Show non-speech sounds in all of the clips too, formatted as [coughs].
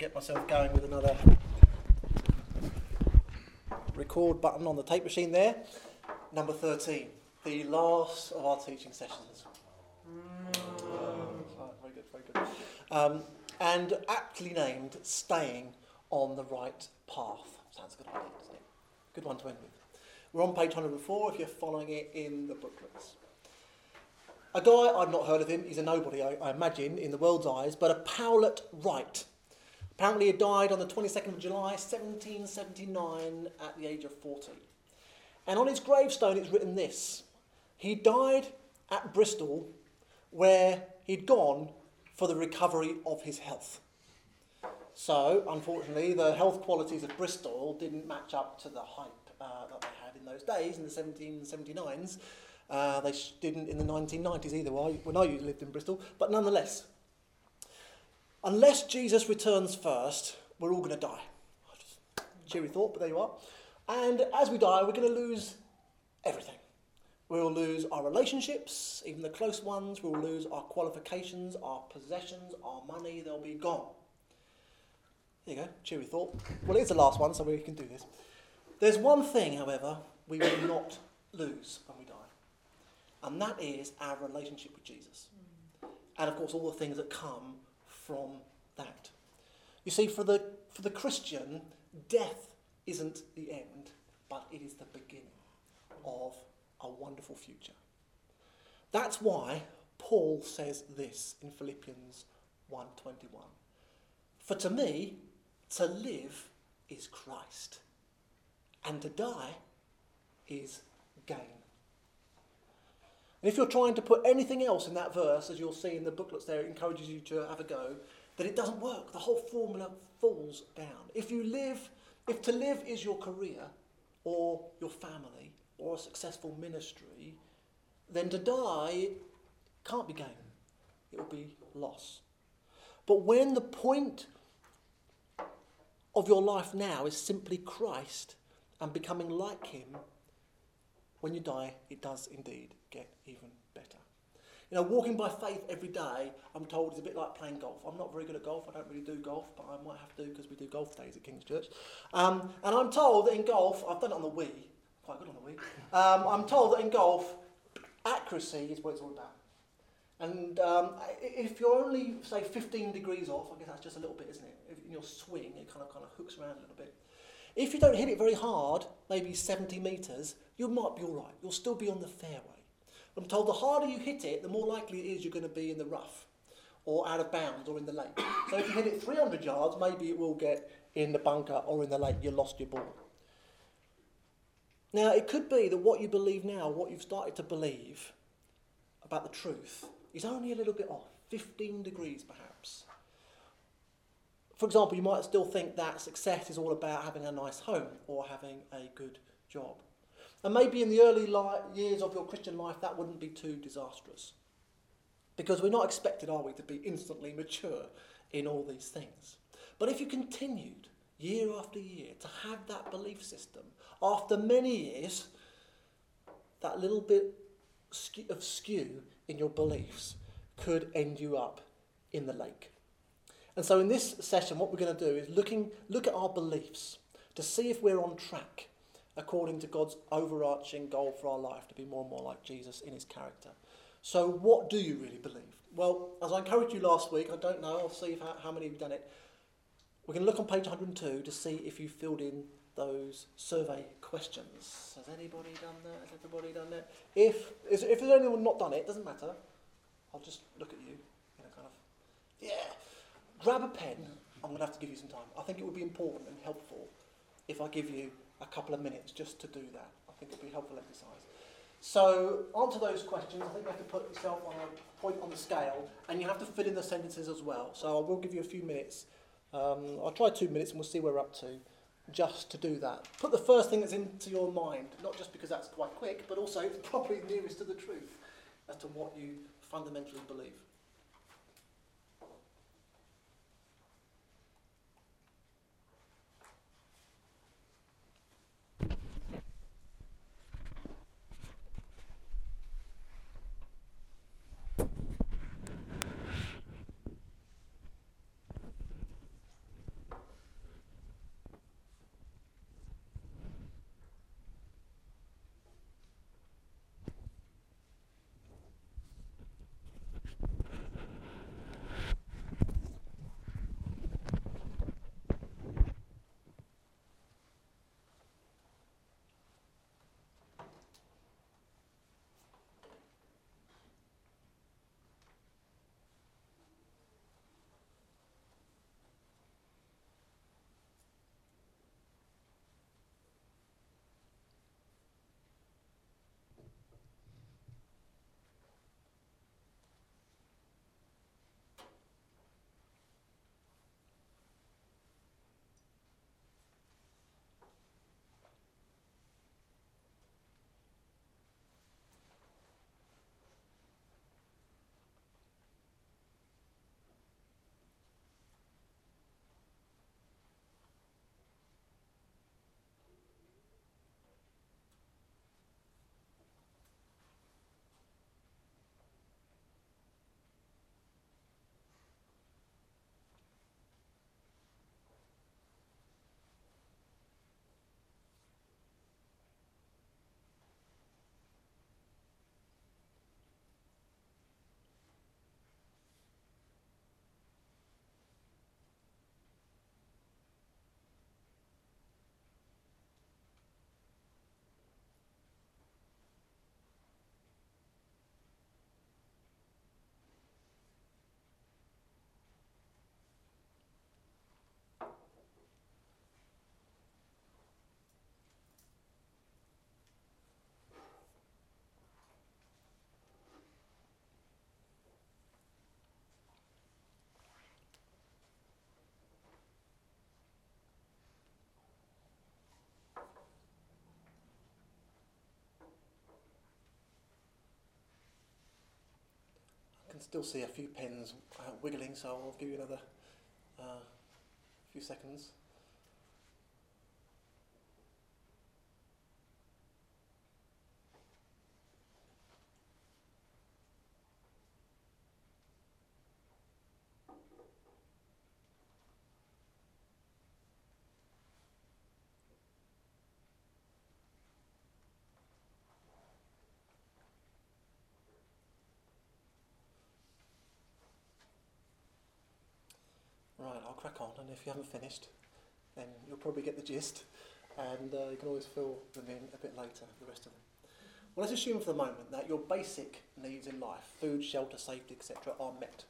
get myself going with another record button on the tape machine there. Number 13, the last of our teaching sessions. very good, very good. Um, and aptly named Staying on the Right Path. Sounds a good, idea, doesn't it? Good one to end with. We're on page 104 if you're following it in the booklets. A guy, I've not heard of him, he's a nobody, I, I imagine, in the world's eyes, but a Powlett Wright. Apparently, he died on the 22nd of July, 1779, at the age of 40. And on his gravestone, it's written this He died at Bristol, where he'd gone for the recovery of his health. So, unfortunately, the health qualities of Bristol didn't match up to the hype uh, that they had in those days, in the 1779s. Uh, they didn't in the 1990s either, when I lived in Bristol. But nonetheless, unless Jesus returns first, we're all going to die. Cheery thought, but there you are. And as we die, we're going to lose everything. We'll lose our relationships, even the close ones. We'll lose our qualifications, our possessions, our money. They'll be gone. There you go, cheery thought. Well, it's the last one, so we can do this. There's one thing, however, we will not lose when we die and that is our relationship with Jesus. And of course, all the things that come from that. You see, for the, for the Christian, death isn't the end, but it is the beginning of a wonderful future. That's why Paul says this in Philippians 1:21. For to me, to live is Christ, and to die is gain. And if you're trying to put anything else in that verse, as you'll see in the booklets there, it encourages you to have a go, then it doesn't work. The whole formula falls down. If you live, if to live is your career or your family or a successful ministry, then to die can't be gain. It will be loss. But when the point of your life now is simply Christ and becoming like Him, when you die, it does indeed get even better. You know, walking by faith every day, I'm told, is a bit like playing golf. I'm not very good at golf. I don't really do golf, but I might have to because we do golf days at King's Church. Um, and I'm told that in golf, I've done it on the Wii, quite good on the Wii. Um, I'm told that in golf, accuracy is what it's all about. And um, if you're only, say, 15 degrees off, I guess that's just a little bit, isn't it? If in your swing, it kind of kind of hooks around a little bit. If you don't hit it very hard, maybe 70 metres, you might be all right. You'll still be on the fairway. I'm told the harder you hit it, the more likely it is you're going to be in the rough or out of bounds or in the lake. So if you hit it 300 yards, maybe it will get in the bunker or in the lake. You lost your ball. Now, it could be that what you believe now, what you've started to believe about the truth, is only a little bit off 15 degrees perhaps. For example, you might still think that success is all about having a nice home or having a good job. And maybe in the early li- years of your Christian life, that wouldn't be too disastrous. Because we're not expected, are we, to be instantly mature in all these things. But if you continued year after year to have that belief system, after many years, that little bit of skew in your beliefs could end you up in the lake. And so in this session, what we're going to do is looking, look at our beliefs to see if we're on track according to God's overarching goal for our life to be more and more like Jesus in his character. So, what do you really believe? Well, as I encouraged you last week, I don't know, I'll see how, how many have done it. We're going to look on page 102 to see if you filled in those survey questions. Has anybody done that? Has everybody done that? If, if there's anyone not done it, it doesn't matter. I'll just look at you, you know, kind of, yeah. Grab a pen. I'm going to have to give you some time. I think it would be important and helpful if I give you a couple of minutes just to do that. I think it'd be a helpful exercise. So, answer those questions. I think you have to put yourself on a point on the scale, and you have to fill in the sentences as well. So, I will give you a few minutes. Um, I'll try two minutes, and we'll see where we're up to, just to do that. Put the first thing that's into your mind, not just because that's quite quick, but also it's [laughs] probably nearest to the truth as to what you fundamentally believe. Can still see a few pens uh, wiggling, so I'll give you another uh, few seconds. Right, I'll crack on, and if you haven't finished, then you'll probably get the gist, and uh, you can always fill them in a bit later, the rest of them. Well, let's assume for the moment that your basic needs in life, food, shelter, safety, etc., are met.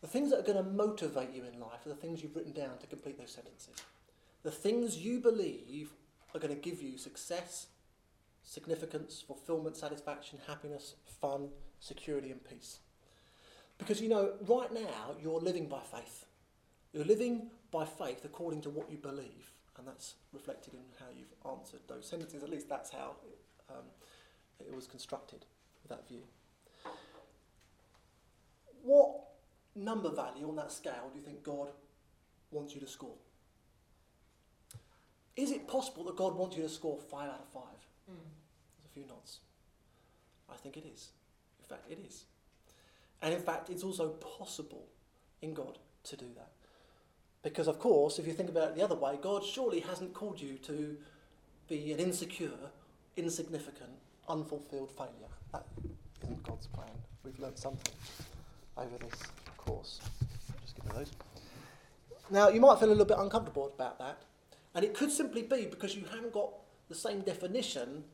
The things that are going to motivate you in life are the things you've written down to complete those sentences. The things you believe are going to give you success, significance, fulfillment, satisfaction, happiness, fun, security, and peace. Because you know, right now, you're living by faith. You're living by faith according to what you believe, and that's reflected in how you've answered those sentences. At least that's how it, um, it was constructed with that view. What number value on that scale do you think God wants you to score? Is it possible that God wants you to score five out of five? Mm. There's a few nods. I think it is. In fact, it is. And in fact, it's also possible in God to do that. Because, of course, if you think about it the other way, God surely hasn't called you to be an insecure, insignificant, unfulfilled failure. That isn't God's plan. We've learnt something over this course. just give me those. Now, you might feel a little bit uncomfortable about that, and it could simply be because you haven't got the same definition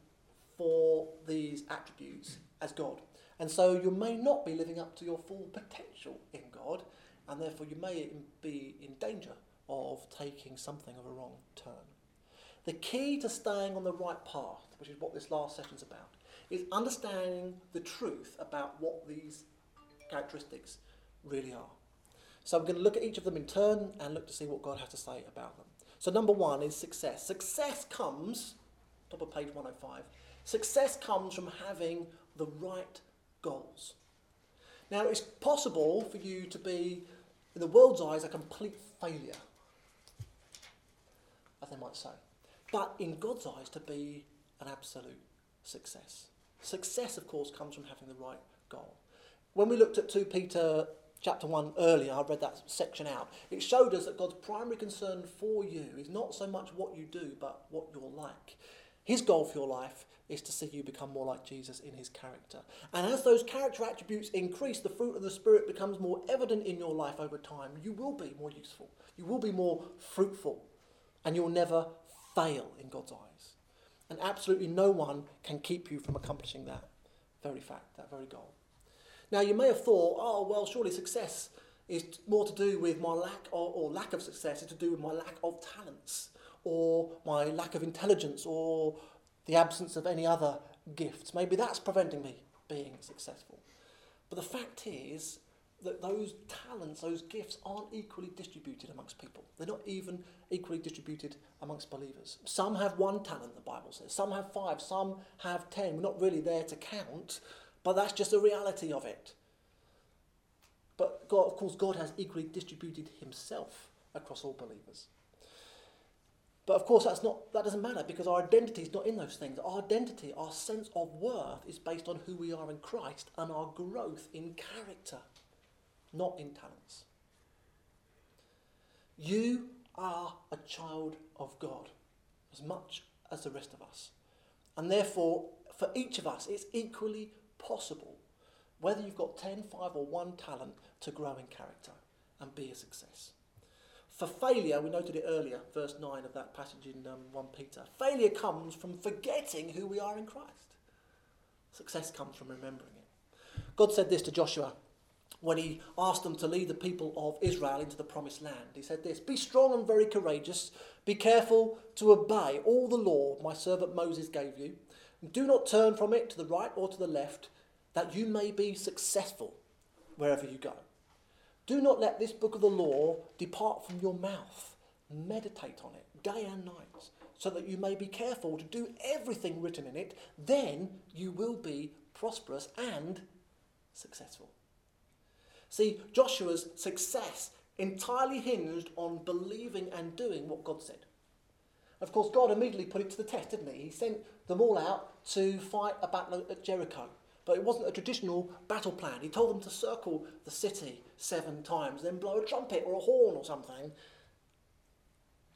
for these attributes as God. And so you may not be living up to your full potential in God, and therefore you may be in danger of taking something of a wrong turn. The key to staying on the right path, which is what this last session is about, is understanding the truth about what these characteristics really are. So I'm going to look at each of them in turn and look to see what God has to say about them. So number one is success. Success comes, top of page 105, success comes from having the right goals. Now, it's possible for you to be, in the world's eyes, a complete failure, as they might say, but in God's eyes, to be an absolute success. Success, of course, comes from having the right goal. When we looked at 2 Peter chapter 1 earlier, I read that section out, it showed us that God's primary concern for you is not so much what you do, but what you're like. His goal for your life is to see you become more like Jesus in his character. And as those character attributes increase, the fruit of the Spirit becomes more evident in your life over time. You will be more useful, you will be more fruitful, and you'll never fail in God's eyes. And absolutely no one can keep you from accomplishing that very fact, that very goal. Now, you may have thought, oh, well, surely success is more to do with my lack or, or lack of success, is to do with my lack of talents or my lack of intelligence or the absence of any other gifts. Maybe that's preventing me being successful. But the fact is that those talents, those gifts, aren't equally distributed amongst people. They're not even equally distributed amongst believers. Some have one talent, the Bible says. Some have five. Some have ten. We're not really there to count, but that's just the reality of it. But God, of course, God has equally distributed Himself across all believers. But of course, that's not, that doesn't matter because our identity is not in those things. Our identity, our sense of worth, is based on who we are in Christ and our growth in character, not in talents. You are a child of God as much as the rest of us. And therefore, for each of us, it's equally possible, whether you've got 10, 5, or 1 talent, to grow in character and be a success. For failure, we noted it earlier, verse 9 of that passage in um, 1 Peter. Failure comes from forgetting who we are in Christ. Success comes from remembering it. God said this to Joshua when he asked them to lead the people of Israel into the promised land. He said this Be strong and very courageous. Be careful to obey all the law my servant Moses gave you. Do not turn from it to the right or to the left, that you may be successful wherever you go. Do not let this book of the law depart from your mouth. Meditate on it day and night, so that you may be careful to do everything written in it. Then you will be prosperous and successful. See, Joshua's success entirely hinged on believing and doing what God said. Of course, God immediately put it to the test, didn't he? He sent them all out to fight a battle at Jericho. But it wasn't a traditional battle plan. He told them to circle the city seven times, then blow a trumpet or a horn or something.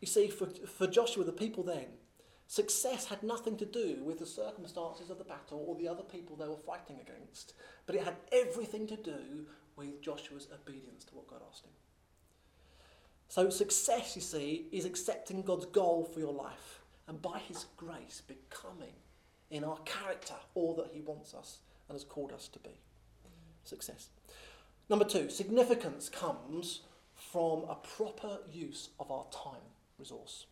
You see, for, for Joshua, the people then, success had nothing to do with the circumstances of the battle or the other people they were fighting against, but it had everything to do with Joshua's obedience to what God asked him. So, success, you see, is accepting God's goal for your life and by His grace becoming in our character all that He wants us and has called us to be. Success. Number two, significance comes from a proper use of our time resource.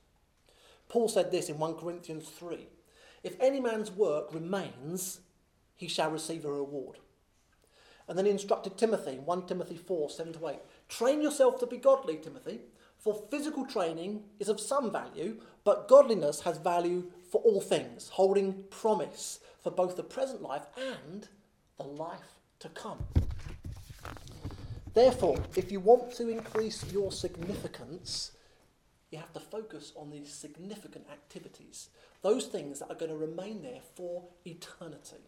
Paul said this in 1 Corinthians 3 If any man's work remains, he shall receive a reward. And then he instructed Timothy, in 1 Timothy 4 7 to 8 Train yourself to be godly, Timothy, for physical training is of some value, but godliness has value for all things, holding promise for both the present life and the life to come. Therefore, if you want to increase your significance, you have to focus on these significant activities, those things that are going to remain there for eternity.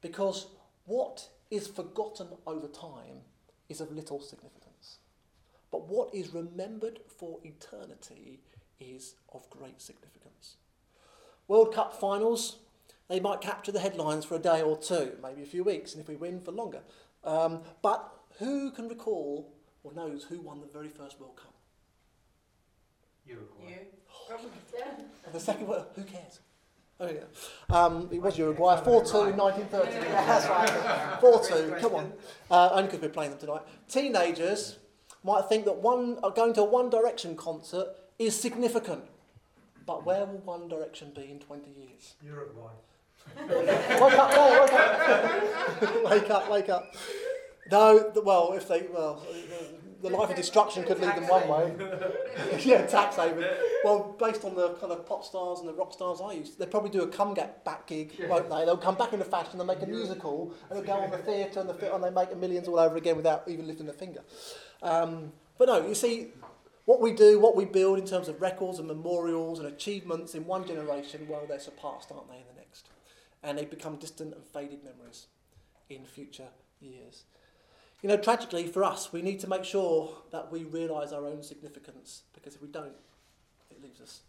Because what is forgotten over time is of little significance. But what is remembered for eternity is of great significance. World Cup finals, they might capture the headlines for a day or two, maybe a few weeks, and if we win, for longer. Um, but who can recall or knows who won the very first World Cup? Uruguay. You. And [laughs] the second one, who cares? Oh, yeah. Um, it was Uruguay, 4 2 in 1930. Yeah, that's right. [laughs] 4 2, come on. Uh, only because we're playing them tonight. Teenagers might think that one, uh, going to a One Direction concert is significant. But where will One Direction be in 20 years? Uruguay. [laughs] wake up, no, wake up. wake up, wake up. No, the- well, if they, well, the life of destruction could lead them one way. [laughs] yeah, tax haven. Well, based on the kind of pop stars and the rock stars I used, they'll probably do a come get back gig, won't they? They'll come back in into fashion, they'll make a musical, and they'll go on the theatre and, the, fi- and they make millions all over again without even lifting a finger. Um, but no, you see, what we do, what we build in terms of records and memorials and achievements in one generation, well, they're surpassed, aren't they, in the next? And they become distant and faded memories in future years. You know, tragically for us, we need to make sure that we realise our own significance because if we don't, it leaves us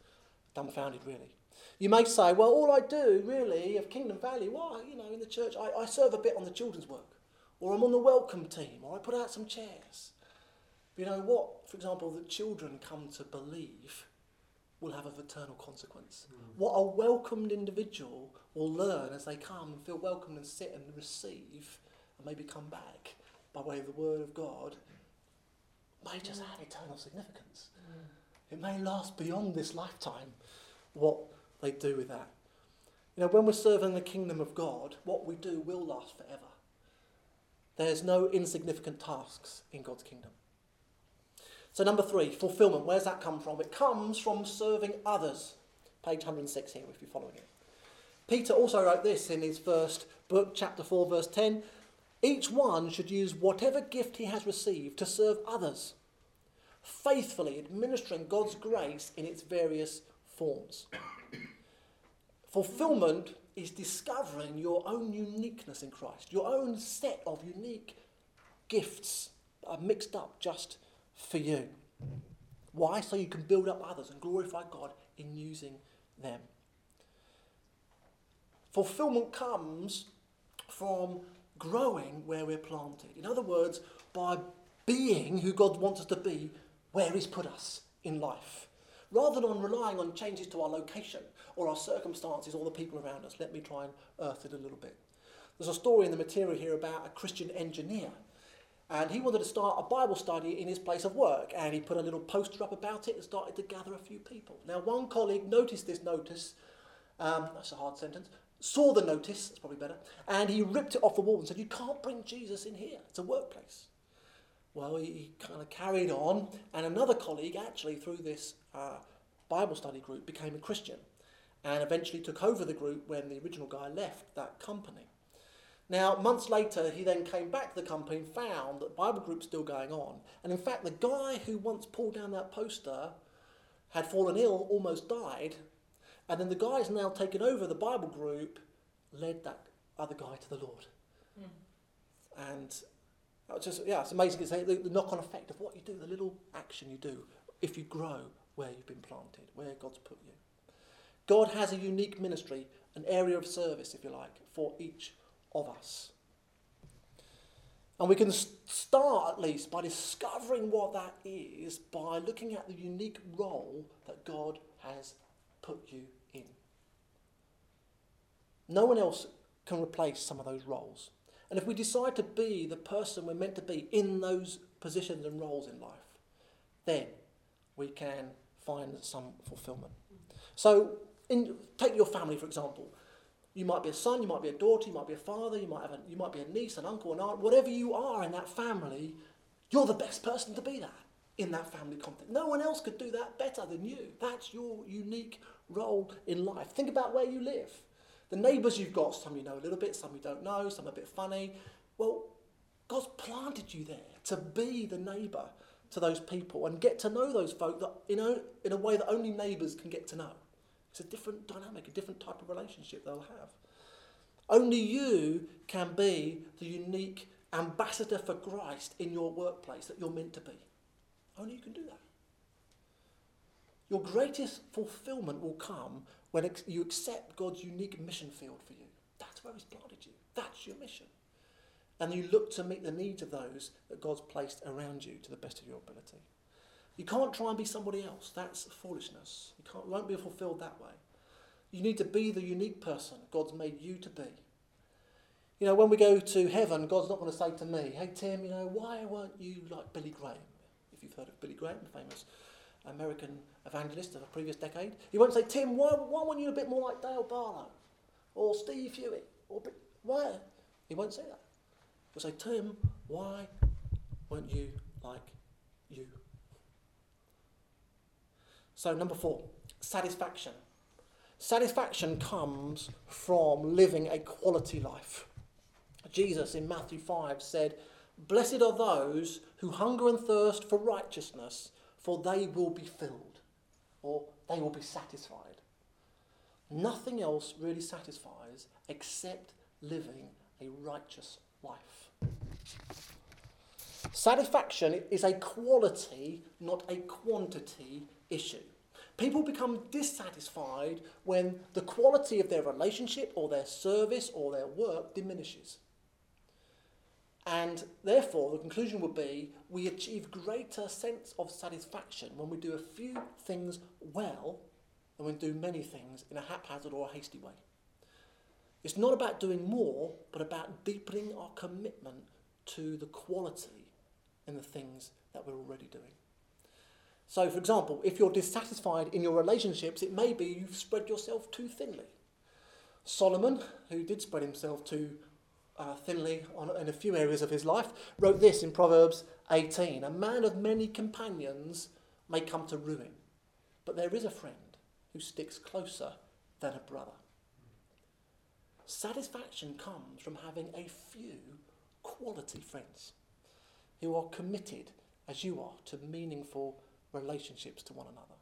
dumbfounded, really. You may say, well, all I do really of Kingdom Valley, why, you know, in the church, I, I serve a bit on the children's work, or I'm on the welcome team, or I put out some chairs. You know what, for example, the children come to believe will have a eternal consequence. Hmm. What a welcomed individual will learn as they come and feel welcomed and sit and receive and maybe come back by way of the Word of God may just have eternal significance. Hmm. It may last beyond this lifetime what they do with that. You know, when we're serving the kingdom of God, what we do will last forever. There's no insignificant tasks in God's kingdom. So, number three, fulfillment. Where's that come from? It comes from serving others. Page 106 here, if you're following it. Peter also wrote this in his first book, chapter 4, verse 10. Each one should use whatever gift he has received to serve others, faithfully administering God's grace in its various forms. [coughs] Fulfillment is discovering your own uniqueness in Christ, your own set of unique gifts are mixed up just for you. Why? So you can build up others and glorify God in using them. Fulfillment comes from growing where we're planted. In other words, by being who God wants us to be where He's put us in life. Rather than on relying on changes to our location or our circumstances or the people around us, let me try and earth it a little bit. There's a story in the material here about a Christian engineer. And he wanted to start a Bible study in his place of work. And he put a little poster up about it and started to gather a few people. Now, one colleague noticed this notice. Um, that's a hard sentence saw the notice, that's probably better, and he ripped it off the wall and said, You can't bring Jesus in here. It's a workplace. Well, he, he kind of carried on, and another colleague, actually, through this uh, Bible study group, became a Christian and eventually took over the group when the original guy left that company. Now, months later, he then came back to the company and found that Bible group's still going on. And in fact, the guy who once pulled down that poster had fallen ill, almost died. And then the guy has now taken over the Bible group, led that other guy to the Lord. Mm. And it's just, yeah, it's amazing to say the, the knock on effect of what you do, the little action you do, if you grow where you've been planted, where God's put you. God has a unique ministry, an area of service, if you like, for each of us. And we can start at least by discovering what that is by looking at the unique role that God has put you in. No one else can replace some of those roles. And if we decide to be the person we're meant to be in those positions and roles in life, then we can find some fulfillment. So, in, take your family, for example. You might be a son, you might be a daughter, you might be a father, you might, have a, you might be a niece, an uncle, an aunt, whatever you are in that family, you're the best person to be that in that family context. No one else could do that better than you. That's your unique role in life. Think about where you live. The neighbours you've got, some you know a little bit, some you don't know, some a bit funny. Well, God's planted you there to be the neighbour to those people and get to know those folk that, you know, in a way that only neighbours can get to know. It's a different dynamic, a different type of relationship they'll have. Only you can be the unique ambassador for Christ in your workplace that you're meant to be. Only you can do that. Your greatest fulfillment will come when you accept God's unique mission field for you. That's where He's planted you. That's your mission. And you look to meet the needs of those that God's placed around you to the best of your ability. You can't try and be somebody else. That's foolishness. You, can't, won't be fulfilled that way. You need to be the unique person God's made you to be. You know, when we go to heaven, God's not going to say to me, hey, Tim, you know, why weren't you like Billy Graham? If you've heard of Billy Graham, the famous American evangelist of a previous decade. He won't say, Tim, why, why weren't you a bit more like Dale Barlow? Or Steve Hewitt? Or, why? He won't say that. He'll say, Tim, why weren't you like you? So, number four, satisfaction. Satisfaction comes from living a quality life. Jesus in Matthew 5 said, Blessed are those who hunger and thirst for righteousness, for they will be filled, or they will be satisfied. Nothing else really satisfies except living a righteous life. Satisfaction is a quality, not a quantity issue. People become dissatisfied when the quality of their relationship or their service or their work diminishes. And therefore, the conclusion would be we achieve greater sense of satisfaction when we do a few things well than when we do many things in a haphazard or a hasty way. It's not about doing more, but about deepening our commitment to the quality in the things that we're already doing. So, for example, if you're dissatisfied in your relationships, it may be you've spread yourself too thinly. Solomon, who did spread himself too uh, thinly on, in a few areas of his life, wrote this in Proverbs 18 A man of many companions may come to ruin, but there is a friend who sticks closer than a brother. Satisfaction comes from having a few quality friends who are committed, as you are, to meaningful relationships to one another.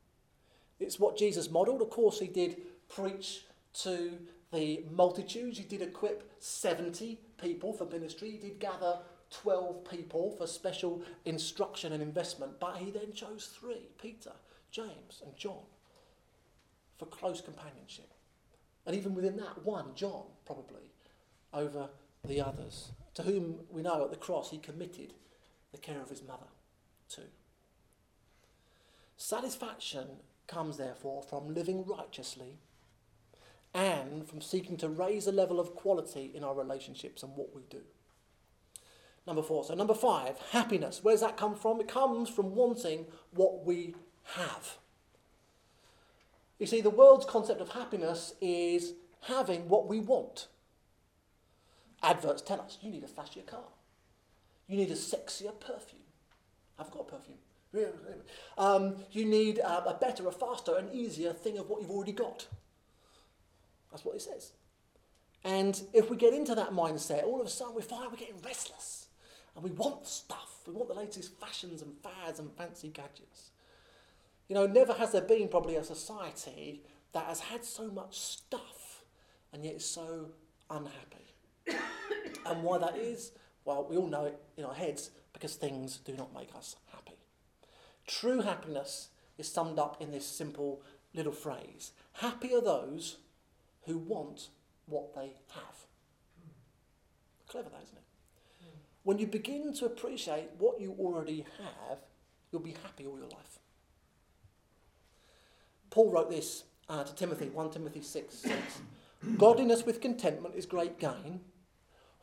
It's what Jesus modelled. Of course, he did preach to the multitudes. He did equip 70 people for ministry. He did gather 12 people for special instruction and investment. But he then chose three Peter, James, and John for close companionship. And even within that, one, John, probably, over the others, to whom we know at the cross he committed the care of his mother too. Satisfaction comes, therefore, from living righteously and from seeking to raise the level of quality in our relationships and what we do. Number four. So, number five, happiness. Where does that come from? It comes from wanting what we have. You see, the world's concept of happiness is having what we want. Adverts tell us you need a flashier car, you need a sexier perfume. I've got perfume. Um, you need uh, a better, a faster, an easier thing of what you've already got. That's what it says. And if we get into that mindset, all of a sudden we find we're getting restless and we want stuff. We want the latest fashions and fads and fancy gadgets. You know, never has there been probably a society that has had so much stuff and yet is so unhappy. [coughs] and why that is, well, we all know it in our heads because things do not make us happy. True happiness is summed up in this simple little phrase Happy are those who want what they have. Clever, that, isn't it? When you begin to appreciate what you already have, you'll be happy all your life. Paul wrote this uh, to Timothy, 1 Timothy 6 6. [coughs] Godliness with contentment is great gain,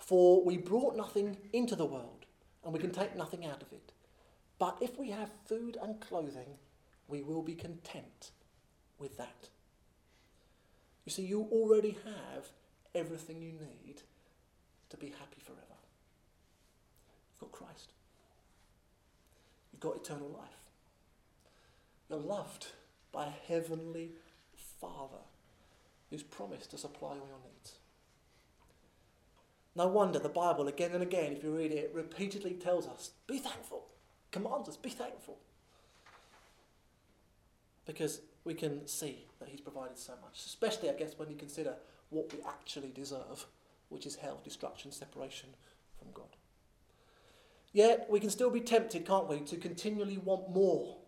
for we brought nothing into the world, and we can take nothing out of it. But if we have food and clothing, we will be content with that. You see, you already have everything you need to be happy forever. You've got Christ, you've got eternal life. You're loved by a heavenly Father who's promised to supply all your needs. No wonder the Bible, again and again, if you read it, repeatedly tells us be thankful, commands us, be thankful. Because we can see that He's provided so much, especially, I guess, when you consider what we actually deserve, which is hell, destruction, separation from God. Yet we can still be tempted, can't we, to continually want more.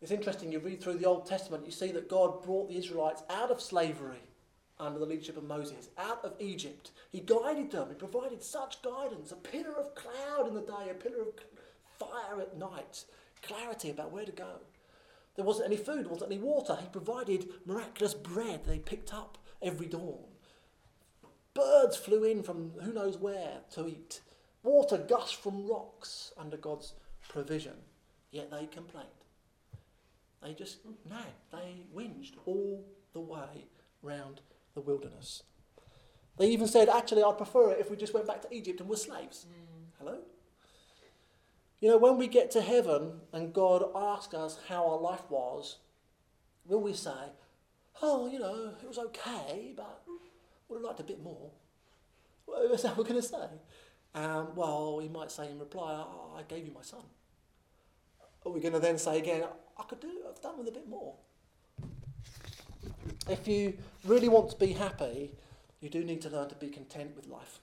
It's interesting, you read through the Old Testament, you see that God brought the Israelites out of slavery under the leadership of Moses, out of Egypt. He guided them, he provided such guidance a pillar of cloud in the day, a pillar of fire at night, clarity about where to go. There wasn't any food, there wasn't any water. He provided miraculous bread they picked up every dawn. Birds flew in from who knows where to eat. Water gushed from rocks under God's provision. Yet they complained. They just, no, they whinged all the way round the wilderness. They even said, actually, I'd prefer it if we just went back to Egypt and were slaves. Mm. Hello? You know, when we get to heaven and God asks us how our life was, will we say, oh, you know, it was okay, but would have liked a bit more? What is that we're going to say? Um, well, he might say in reply, oh, I gave you my son. Are we going to then say again, I could do, I've done with a bit more? If you really want to be happy, you do need to learn to be content with life,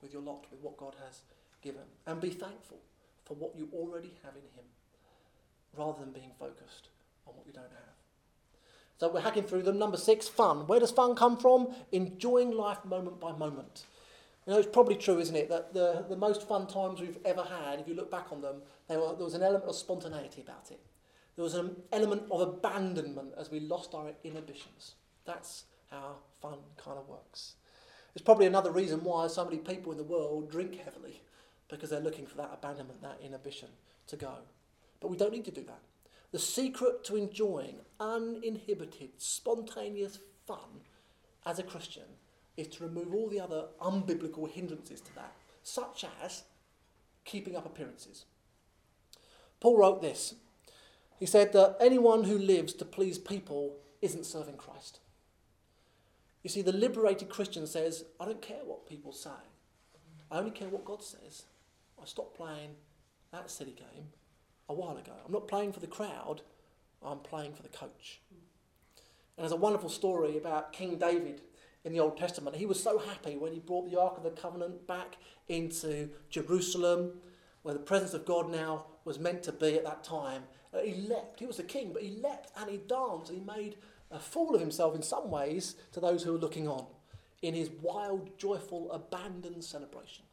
with your lot, with what God has given, and be thankful for what you already have in Him rather than being focused on what you don't have. So we're hacking through them. Number six, fun. Where does fun come from? Enjoying life moment by moment. You know, it's probably true, isn't it, that the, the most fun times we've ever had, if you look back on them, were, there was an element of spontaneity about it. There was an element of abandonment as we lost our inhibitions. That's how fun kind of works. It's probably another reason why so many people in the world drink heavily because they're looking for that abandonment, that inhibition to go. But we don't need to do that. The secret to enjoying uninhibited, spontaneous fun as a Christian is to remove all the other unbiblical hindrances to that, such as keeping up appearances. Paul wrote this. He said that anyone who lives to please people isn't serving Christ. You see, the liberated Christian says, I don't care what people say, I only care what God says. I stopped playing that silly game a while ago. I'm not playing for the crowd, I'm playing for the coach. And there's a wonderful story about King David in the Old Testament. He was so happy when he brought the Ark of the Covenant back into Jerusalem, where the presence of God now was meant to be at that time. Uh, he leapt. He was the king, but he leapt and he danced. And he made a fool of himself in some ways to those who were looking on in his wild, joyful, abandoned celebration.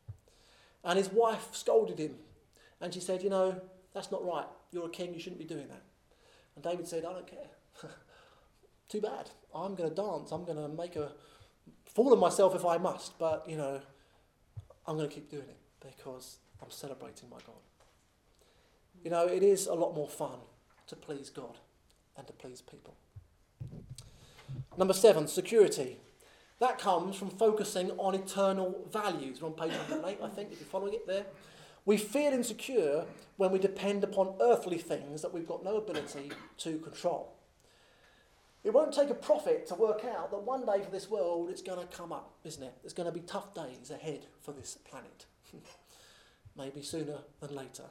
And his wife scolded him. And she said, You know, that's not right. You're a king, you shouldn't be doing that. And David said, I don't care. [laughs] Too bad. I'm going to dance. I'm going to make a fool of myself if I must. But, you know, I'm going to keep doing it because I'm celebrating my God. You know, it is a lot more fun to please God than to please people. Number seven, security. That comes from focusing on eternal values. We're on page 108, I think, if you're following it there. We feel insecure when we depend upon earthly things that we've got no ability to control. It won't take a prophet to work out that one day for this world it's going to come up, isn't it? There's going to be tough days ahead for this planet. [laughs] Maybe sooner than later.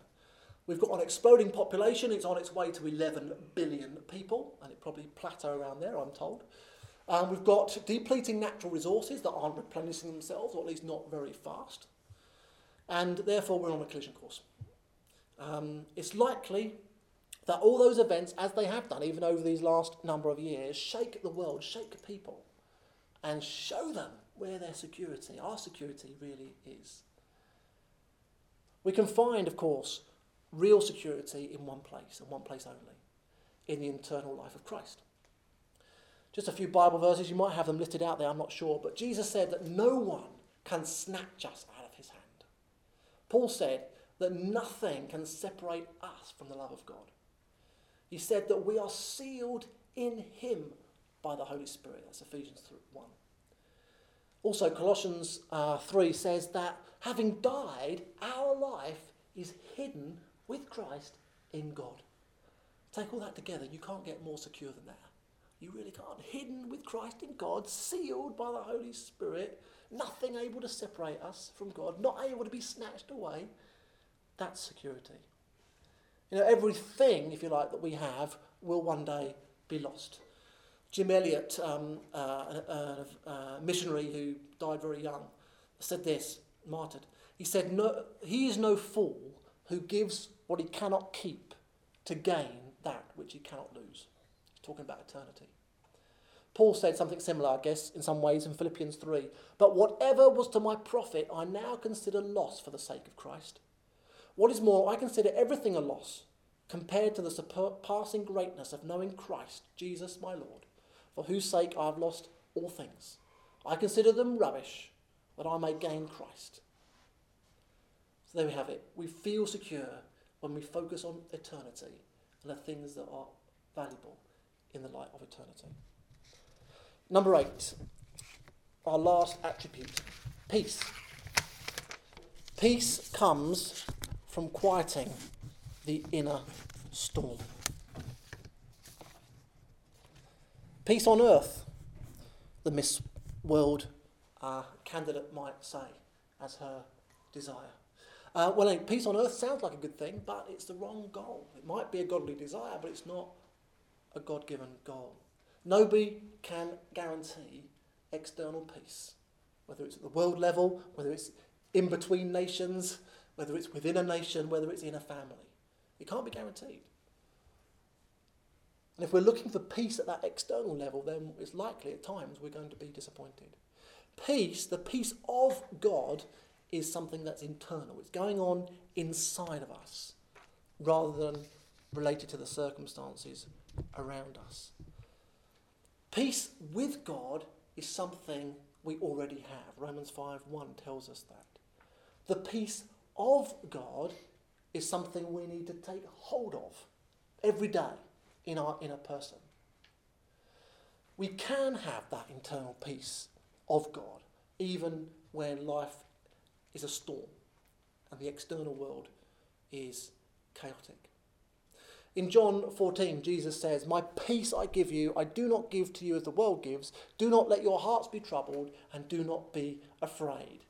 We've got an exploding population. It's on its way to 11 billion people, and it probably plateau around there, I'm told. Um, we've got depleting natural resources that aren't replenishing themselves, or at least not very fast. And therefore, we're on a collision course. Um, it's likely that all those events, as they have done even over these last number of years, shake the world, shake people, and show them where their security, our security, really is. We can find, of course, real security in one place, and one place only, in the internal life of Christ. Just a few Bible verses, you might have them listed out there, I'm not sure, but Jesus said that no one can snatch us out of his hand. Paul said that nothing can separate us from the love of God. He said that we are sealed in him by the Holy Spirit. That's Ephesians 1. Also, Colossians uh, 3 says that having died, our life is hidden with Christ in God. Take all that together, you can't get more secure than that. You really can't. Hidden with Christ in God, sealed by the Holy Spirit, nothing able to separate us from God, not able to be snatched away. That's security. You know, everything, if you like, that we have will one day be lost. Jim Elliot, um, uh, a, a, a, missionary who died very young, said this, martyred. He said, no, He is no fool who gives what he cannot keep to gain that which he cannot lose. Talking about eternity. Paul said something similar, I guess, in some ways in Philippians 3. But whatever was to my profit, I now consider loss for the sake of Christ. What is more, I consider everything a loss compared to the surpassing greatness of knowing Christ, Jesus my Lord, for whose sake I have lost all things. I consider them rubbish, that I may gain Christ. So there we have it. We feel secure when we focus on eternity and the things that are valuable in the light of eternity. Number eight, our last attribute peace. Peace comes from quieting the inner storm. Peace on earth, the Miss World uh, candidate might say, as her desire. Uh, well, peace on earth sounds like a good thing, but it's the wrong goal. It might be a godly desire, but it's not a God given goal. Nobody can guarantee external peace, whether it's at the world level, whether it's in between nations, whether it's within a nation, whether it's in a family. It can't be guaranteed. And if we're looking for peace at that external level, then it's likely at times we're going to be disappointed. Peace, the peace of God, is something that's internal. It's going on inside of us rather than related to the circumstances around us. Peace with God is something we already have. Romans 5 1 tells us that. The peace of God is something we need to take hold of every day in our inner person. We can have that internal peace of God even when life is a storm and the external world is chaotic. In John 14, Jesus says, My peace I give you, I do not give to you as the world gives. Do not let your hearts be troubled, and do not be afraid.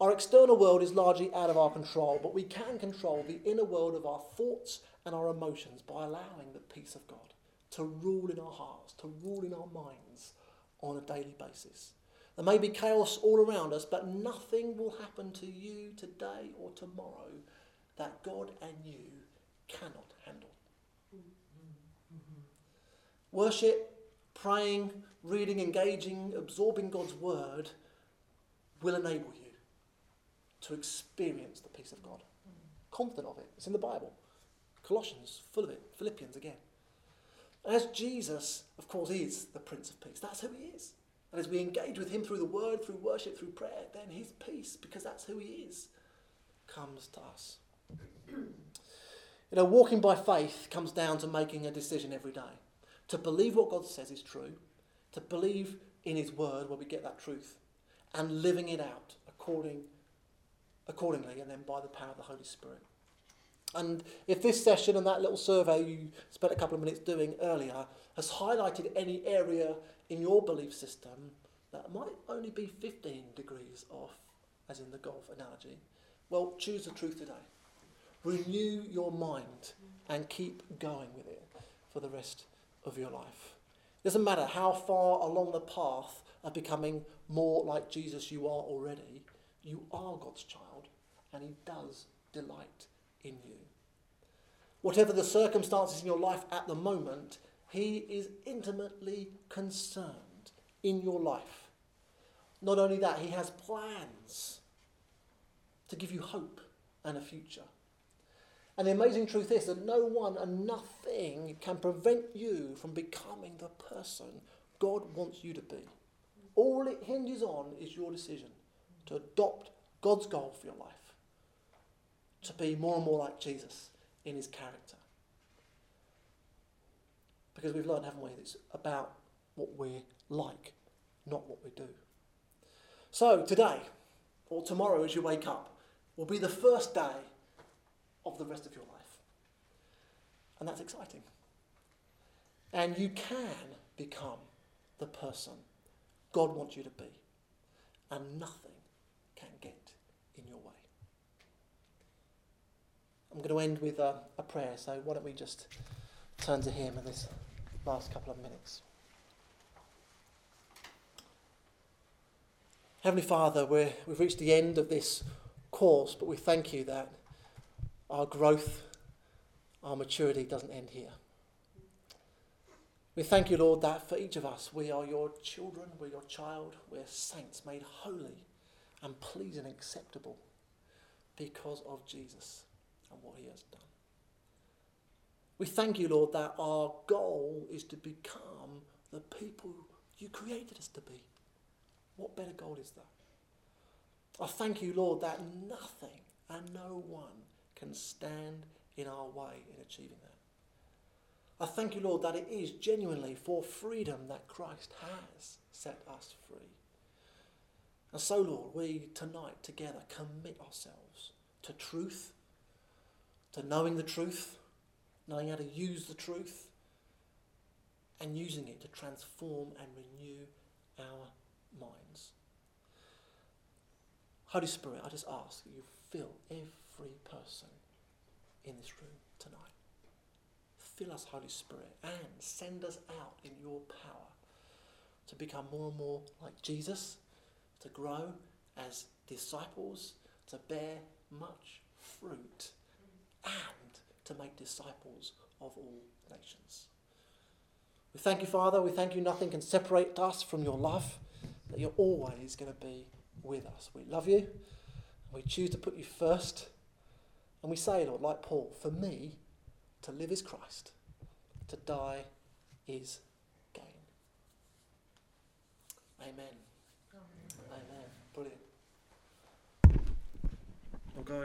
Our external world is largely out of our control, but we can control the inner world of our thoughts and our emotions by allowing the peace of God to rule in our hearts, to rule in our minds on a daily basis. There may be chaos all around us, but nothing will happen to you today or tomorrow that God and you cannot handle. Worship, praying, reading, engaging, absorbing God's word will enable you to experience the peace of God. Confident of it. It's in the Bible. Colossians, full of it. Philippians again. As Jesus, of course, is the Prince of Peace, that's who he is. And as we engage with Him through the Word, through worship, through prayer, then His peace, because that's who He is, comes to us. [clears throat] You know, walking by faith comes down to making a decision every day. To believe what God says is true, to believe in His Word where we get that truth, and living it out according, accordingly, and then by the power of the Holy Spirit. And if this session and that little survey you spent a couple of minutes doing earlier has highlighted any area in your belief system that might only be 15 degrees off, as in the golf analogy, well, choose the truth today. Renew your mind and keep going with it for the rest of your life. It doesn't matter how far along the path of becoming more like Jesus you are already, you are God's child and He does delight in you. Whatever the circumstances in your life at the moment, He is intimately concerned in your life. Not only that, He has plans to give you hope and a future. And the amazing truth is that no one and nothing can prevent you from becoming the person God wants you to be. All it hinges on is your decision to adopt God's goal for your life to be more and more like Jesus in his character. Because we've learned, haven't we, that it's about what we're like, not what we do. So today, or tomorrow as you wake up, will be the first day of the rest of your life. And that's exciting. And you can become the person God wants you to be. And nothing can get in your way. I'm going to end with a, a prayer, so why don't we just turn to Him in this last couple of minutes. Heavenly Father, we we've reached the end of this course, but we thank you that our growth, our maturity doesn't end here. We thank you, Lord, that for each of us, we are your children, we're your child, we're saints made holy and pleasing and acceptable because of Jesus and what he has done. We thank you, Lord, that our goal is to become the people you created us to be. What better goal is that? I thank you, Lord, that nothing and no one can stand in our way in achieving that. I thank you, Lord, that it is genuinely for freedom that Christ has set us free. And so, Lord, we tonight together commit ourselves to truth to knowing the truth, knowing how to use the truth, and using it to transform and renew our minds. Holy Spirit, I just ask that you fill every person in this room tonight. Fill us, Holy Spirit, and send us out in your power to become more and more like Jesus, to grow as disciples, to bear much fruit and to make disciples of all nations. We thank you, Father. We thank you, nothing can separate us from your love, that you're always going to be with us. We love you. We choose to put you first. And we say, Lord, like Paul, for me, to live is Christ, to die is gain. Amen.